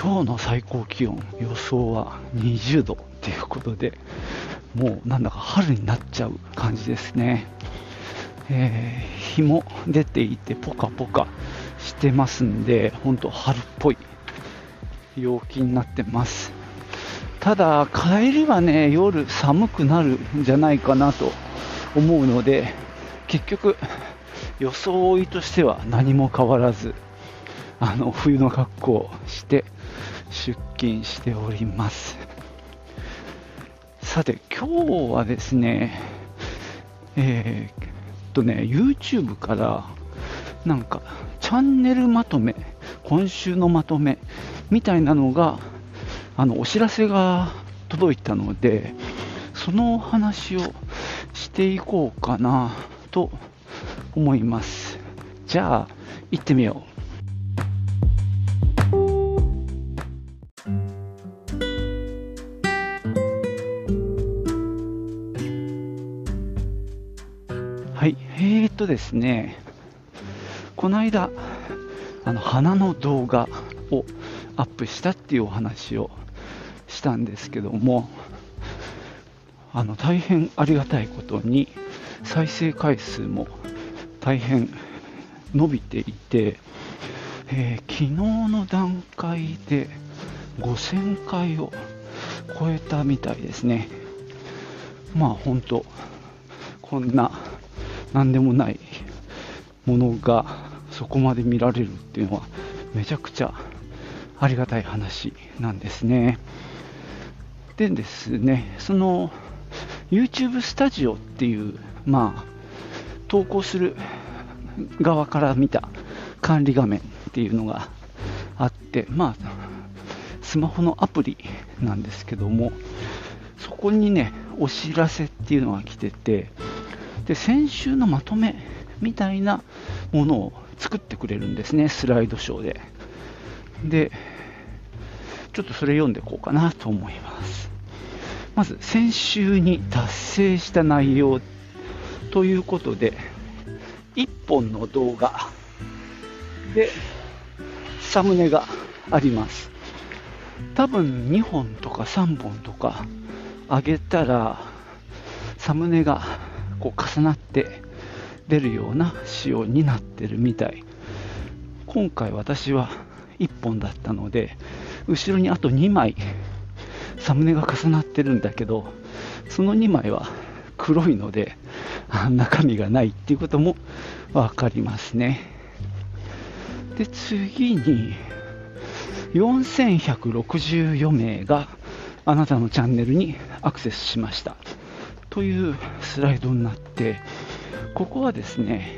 今日の最高気温予想は20度ということでもうなんだか春になっちゃう感じですね、えー日も出ていてポカポカしてますんで本当春っぽい陽気になってます。ただ帰りはね夜寒くなるんじゃないかなと思うので結局装いとしては何も変わらずあの冬の格好をして出勤しております。さて今日はですねえーっとね YouTube からなんかチャンネルまとめ今週のまとめみたいなのがあのお知らせが届いたのでそのお話をしていこうかなと思います。じゃあ行ってみよう。とですね、この間、あの花の動画をアップしたっていうお話をしたんですけども、あの大変ありがたいことに、再生回数も大変伸びていて、えー昨日の段階で5000回を超えたみたいですね。まあ本当、こんな何でもないものがそこまで見られるっていうのはめちゃくちゃありがたい話なんですね。でですね、その YouTube スタジオっていう、まあ、投稿する側から見た管理画面っていうのがあって、まあ、スマホのアプリなんですけども、そこにね、お知らせっていうのが来てて、で先週のまとめみたいなものを作ってくれるんですね、スライドショーで。で、ちょっとそれ読んでいこうかなと思います。まず、先週に達成した内容ということで、1本の動画で、サムネがあります。多分2本とか3本とか上げたら、サムネがこう重なって出るような仕様になってるみたい。今回私は1本だったので後ろにあと2枚サムネが重なってるんだけどその2枚は黒いので中身がないっていうことも分かりますね。で次に4164名があなたのチャンネルにアクセスしました。というスライドになって、ここはですね、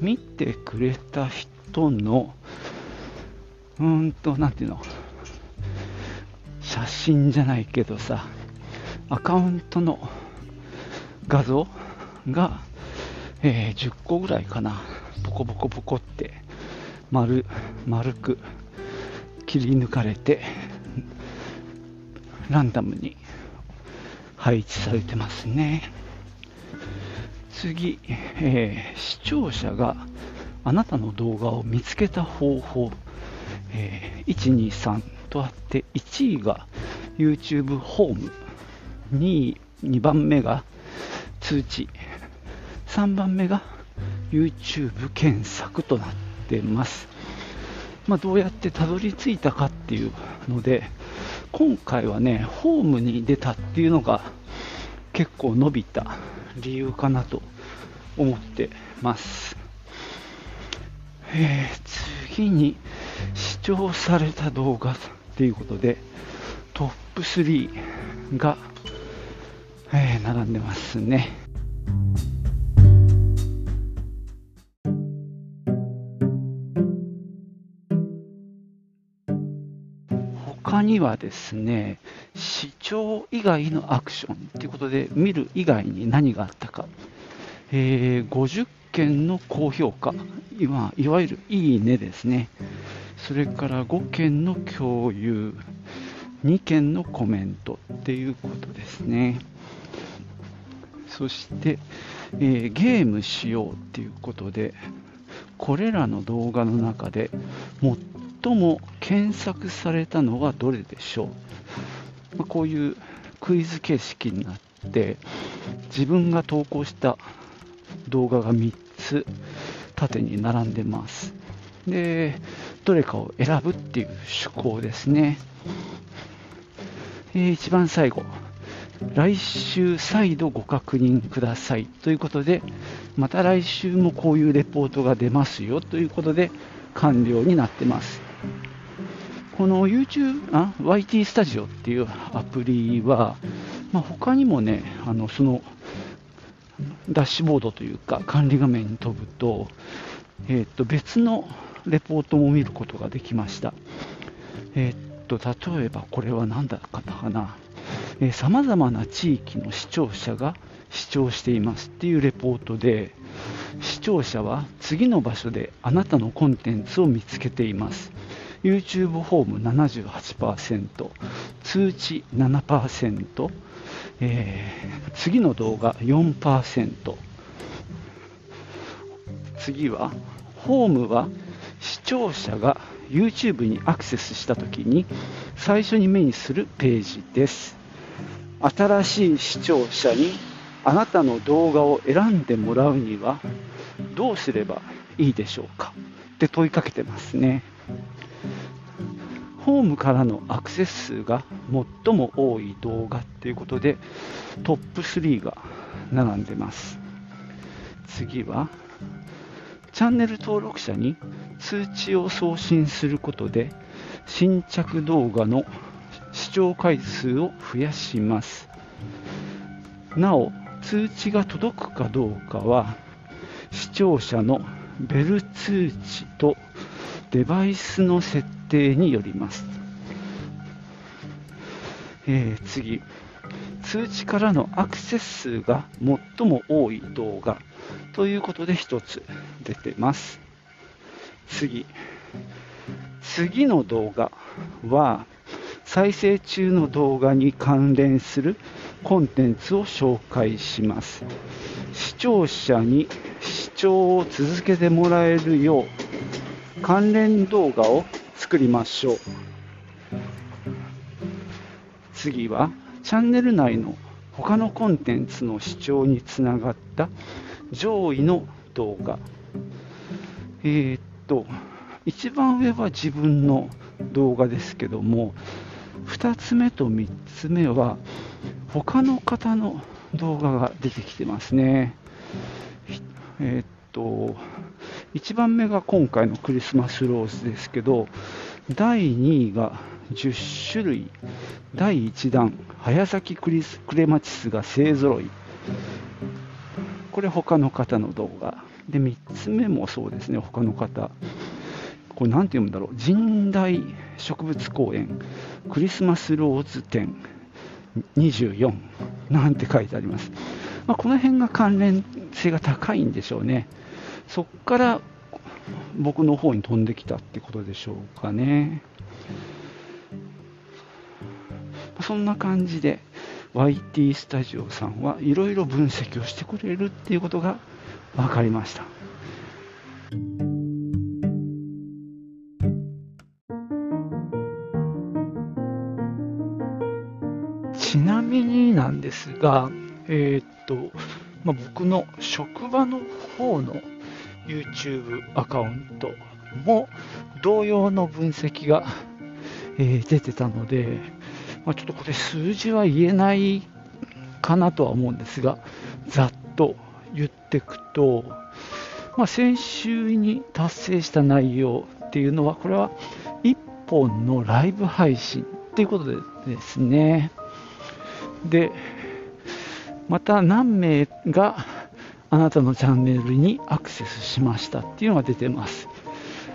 見てくれた人の、うーんと、なんていうの、写真じゃないけどさ、アカウントの画像が、えー10個ぐらいかな、ポコポコポコって丸、丸く切り抜かれて、ランダムに配置されてますね。次、えー視聴者があなたの動画を見つけた方法、えー1、2、3とあって、1位が YouTube ホーム、2位、2番目が通知、3番目が YouTube 検索となってます。まあ、どうやってたどり着いたかっていうので、今回はね、ホームに出たっていうのが結構伸びた理由かなと思ってます。えー次に視聴された動画っていうことで、トップ3が、えー並んでますね。他にはですね、視聴以外のアクションということで、見る以外に何があったか、えー、50件の高評価、今いわゆるいいねですね、それから5件の共有、2件のコメントっていうことですね。そして、えー、ゲームしようっていうことで、これらの動画の中で最も検索されたのはどれでしょう、まあ、こういうクイズ形式になって自分が投稿した動画が3つ縦に並んでます。でどれかを選ぶっていう趣向ですね、えー、一番最後。来週再度ご確認ください。ということでまた来週もこういうレポートが出ますよ。ということで完了になってます。この YouTube、あ YT スタジオっていうアプリは、まあ、他にもね、あのそのダッシュボードというか管理画面に飛ぶと、えー、と別のレポートも見ることができました。えっ、と例えばこれは何だったかな、さまざまな地域の視聴者が視聴していますっていうレポートで視聴者は次の場所であなたのコンテンツを見つけています YouTube ホーム78%通知7%、えー、次の動画4%次はホームは視聴者が YouTube にアクセスしたときに最初に目にするページです。新しい視聴者にあなたの動画を選んでもらうにはどうすればいいでしょうか？って問いかけてますね。ホームからのアクセス数が最も多い動画っていうことでトップ3が並んでます。次はチャンネル登録者に通知を送信することで新着動画の視聴回数を増やします。なお通知が届くかどうかは視聴者のベル通知とデバイスの設定によります、えー、次。通知からのアクセス数が最も多い動画ということで1つ出てます。次。次の動画は再生中の動画に関連するコンテンツを紹介します。視聴者に視聴を続けてもらえるよう関連動画を作りましょう次はチャンネル内の他のコンテンツの視聴につながった上位の動画えー、っと一番上は自分の動画ですけども2つ目と3つ目は他の方の動画が出てきてますね。えー、っと、1番目が今回のクリスマスローズですけど、第2位が10種類、第1弾、早咲きクリスクレマチスが勢ぞろい。これ他の方の動画。で、3つ目もそうですね、他の方。これ何て読むんだろう。神代植物公園、クリスマスローズ展24なんて書いてあります。まあ、この辺が関連性が高いんでしょうね。そこから僕の方に飛んできたってことでしょうかね。そんな感じで YT スタジオさんはいろいろ分析をしてくれるっていうことが分かりました。ちなみになんですが、えー、っと、まあ、僕の職場の方の YouTube アカウントも同様の分析が、えー、出てたので、まあ、ちょっとこれ数字は言えないかなとは思うんですが、ざっと言っていくと、まあ、先週に達成した内容っていうのは、これは1本のライブ配信っていうことでですね。で、また何名があなたのチャンネルにアクセスしましたっていうのが出てます。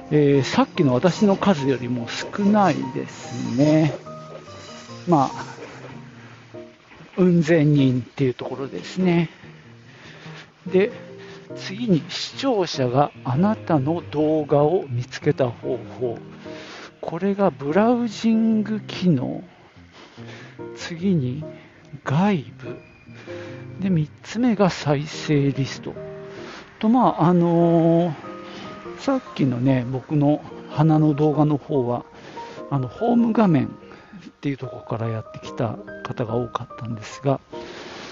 えー、さっきの私の数よりも少ないですね。まあ、運善人っていうところですね。で、次に視聴者があなたの動画を見つけた方法。これがブラウジング機能。次に外部。で、3つ目が再生リスト。と、まあ、あのー、さっきのね、僕の花の動画の方は、あの、ホーム画面っていうところからやってきた方が多かったんですが、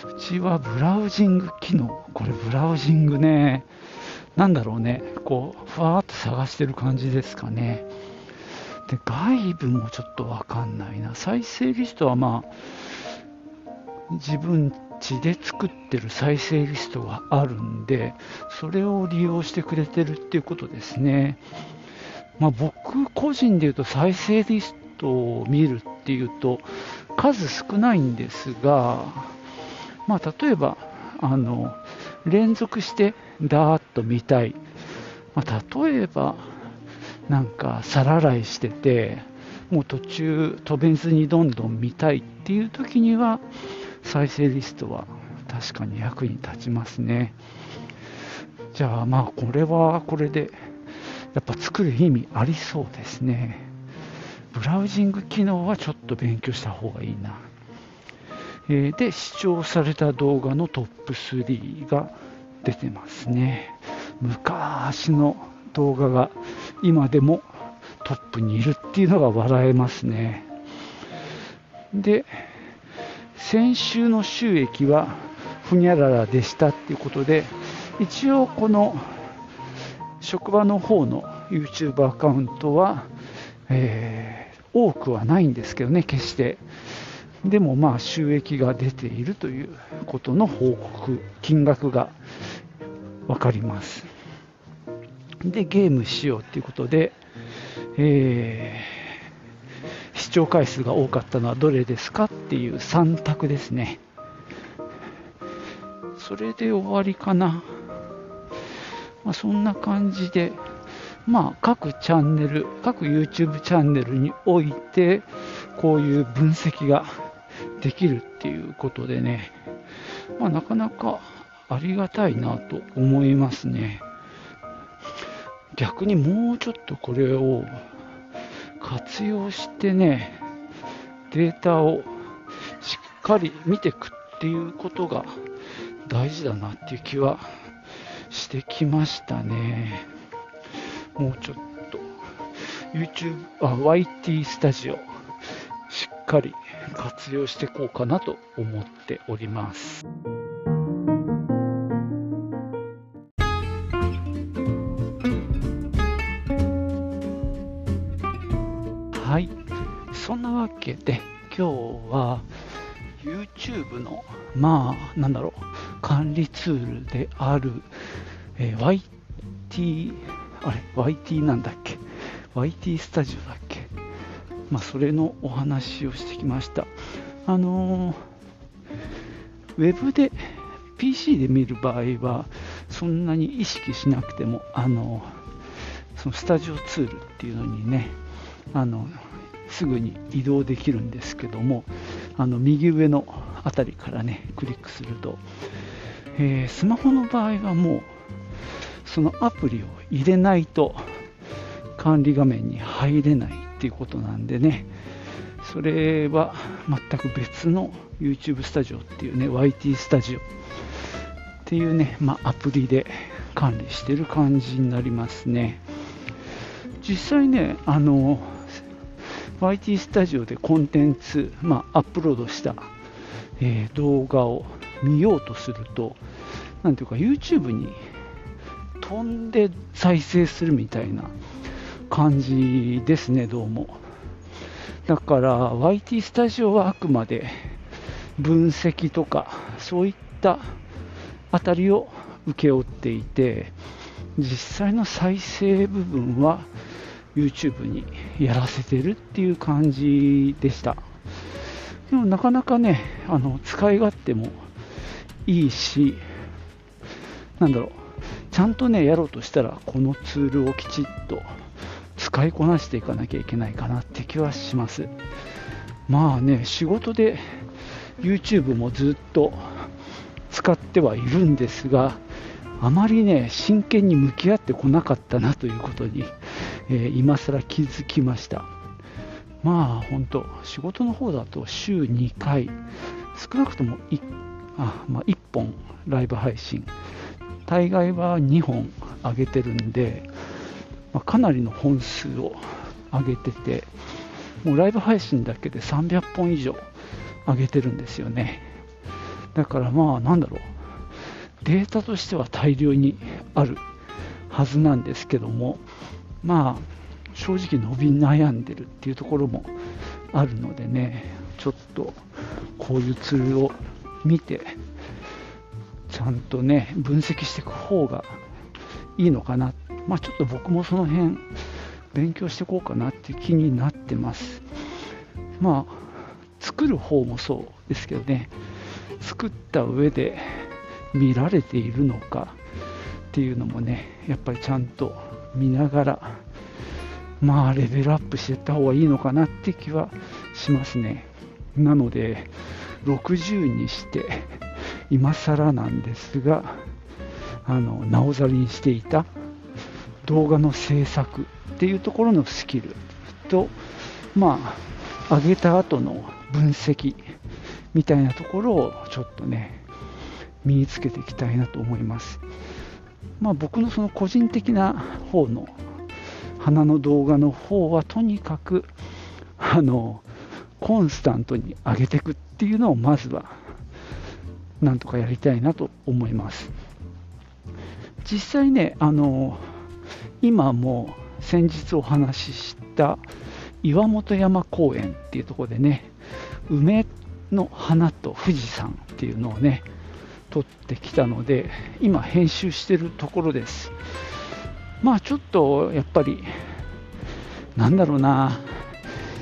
うちはブラウジング機能。これブラウジングね、なんだろうね、こう、ふわーっと探してる感じですかね。で、外部もちょっとわかんないな。再生リストはまあ、自分ちで作ってる再生リストがあるんで、それを利用してくれてるっていうことですね。まあ、僕個人で言うと再生リストを見るっていうと数少ないんですが、まあ、例えばあの連続してダーッと見たい、まあ、例えばなんか皿洗いしててもう途中飛べずにどんどん見たいっていう時には再生リストは確かに役に立ちますね。じゃあまあこれはこれでやっぱ作る意味ありそうですね。ブラウジング機能はちょっと勉強した方がいいな、えー、で視聴された動画のトップ3が出てますね。昔の動画が今でもトップにいるっていうのが笑えますね。で先週の収益はふにゃららでしたっていうことで一応この職場の方の YouTube アカウントは、えー、多くはないんですけどね決して。でもまあ収益が出ているということの報告金額が分かります。でゲームしようということで、えー、視聴回数が多かったのはどれですかっていう3択ですね。それで終わりかな、まあ、そんな感じでまあ各チャンネル各 YouTube チャンネルにおいてこういう分析ができるっていうことでね、まあ、なかなかありがたいなと思いますね。逆にもうちょっとこれを活用してね、データをしっかり見ていくっていうことが大事だなっていう気はしてきましたね。もうちょっと YouTube、あ、YT スタジオしっかり活用していこうかなと思っております。そんなわけで、今日は YouTube の、まあ、なんだろう、管理ツールである、えー、YT、あれ、YT なんだっけ ?YT スタジオだっけまあ、それのお話をしてきました。あのー、ウェブで PC で見る場合は、そんなに意識しなくても、あのー、そのスタジオツールっていうのにね、あのすぐに移動できるんですけどもあの右上の辺りからねクリックすると、えー、スマホの場合はもうそのアプリを入れないと管理画面に入れないっていうことなんでねそれは全く別の YouTube スタジオっていうね YT スタジオっていうね、まあ、アプリで管理してる感じになりますね。実際ねあの YT スタジオでコンテンツ、まあ、アップロードした、えー、動画を見ようとすると、なんていうか YouTube に飛んで再生するみたいな感じですね、どうも。だから YT スタジオはあくまで分析とかそういったあたりを請け負っていて実際の再生部分は YouTube にやらせてるっていう感じでした。でもなかなかね、あの使い勝手もいいし、なんだろう、ちゃんとね、やろうとしたら、このツールをきちっと使いこなしていかなきゃいけないかなって気はしますまあね仕事で YouTube もずっと使ってはいるんですがあまりね真剣に向き合ってこなかったなということに、えー、今更気づきました。まあ本当仕事の方だと週2回少なくとも 1, あ、まあ、1本ライブ配信。大概は2本上げてるんで、まあ、かなりの本数を上げててもうライブ配信だけで300本以上上げてるんですよね。だからまあなんだろう。データとしては大量にあるはずなんですけどもまあ正直伸び悩んでるっていうところもあるのでねちょっとこういうツールを見てちゃんとね分析していく方がいいのかな。まあちょっと僕もその辺勉強していこうかなって気になってます。まあ作る方もそうですけどね作った上で見られているのかっていうのもねやっぱりちゃんと見ながらまあレベルアップしていった方がいいのかなって気はしますね。なので60にして今更なんですがあのなおざりにしていた動画の制作っていうところのスキルとまあ上げた後の分析みたいなところをちょっとね身につけていきたいなと思います。まあ僕のその個人的な方の花の動画の方はとにかくあのコンスタントに上げていくっていうのをまずはなんとかやりたいなと思います。実際ねあの今も先日お話しした岩本山公園っていうところでね梅の花と富士山っていうのをね撮ってきたので今編集してるところです。まあちょっとやっぱりなんだろうな。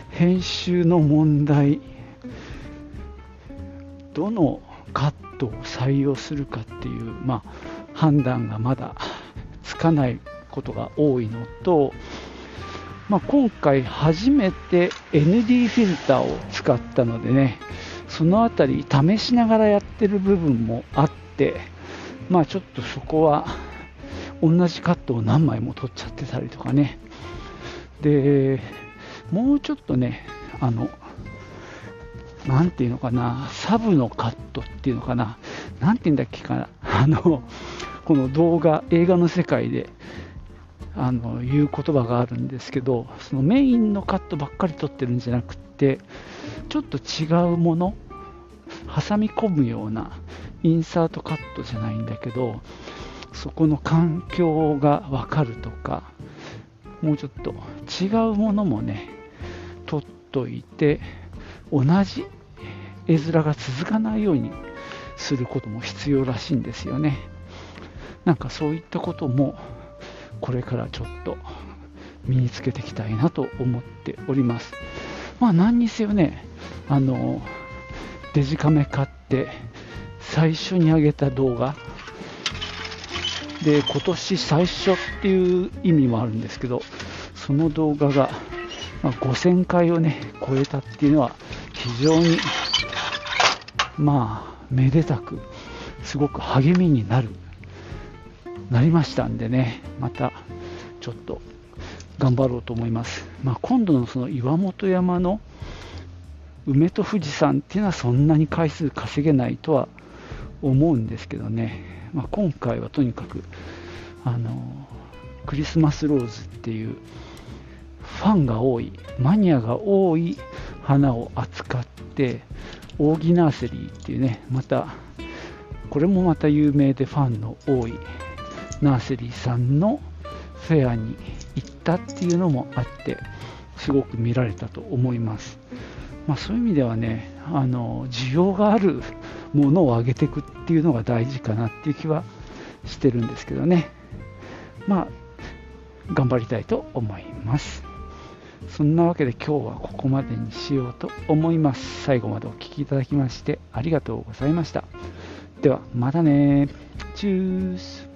編集の問題。どのカットを採用するかっていう、まあ、判断がまだつかないことが多いのと、まあ、今回初めて ND フィルターを使ったのでねその辺り試しながらやってる部分もあってまあちょっとそこは同じカットを何枚も撮っちゃってたりとかね。でもうちょっとねあのなんていうのかなサブのカットっていうのかな。なんていうんだっけかな。あのこの動画映画の世界であの言う言葉があるんですけどそのメインのカットばっかり撮ってるんじゃなくってちょっと違うもの挟み込むようなインサートカットじゃないんだけどそこの環境が分かるとかもうちょっと違うものもね撮っといて同じ絵面が続かないようにすることも必要らしいんですよね。なんかそういったこともこれからちょっと身につけていきたいなと思っております。まあ何にせよねあのデジカメ買って最初に上げた動画。で今年最初っていう意味もあるんですけどその動画が、まあ、5000回をね超えたっていうのは非常にまあめでたくすごく励みになるなりましたんでねまたちょっと頑張ろうと思います、まあ、今度のその岩本山の梅と富士山っていうのはそんなに回数稼げないとは思うんですけどね。まあ、今回はとにかくあのクリスマスローズっていうファンが多いマニアが多い花を扱ってオーギナーセリーっていうねまたこれもまた有名でファンの多いナーセリーさんのフェアに行ったっていうのもあってすごく見られたと思います、まあ、そういう意味ではねあの需要があるものを上げていくっていうのが大事かなっていう気はしてるんですけどね。まあ頑張りたいと思います。そんなわけで今日はここまでにしようと思います。最後までお聴きいただきましてありがとうございました。ではまたね。チュース。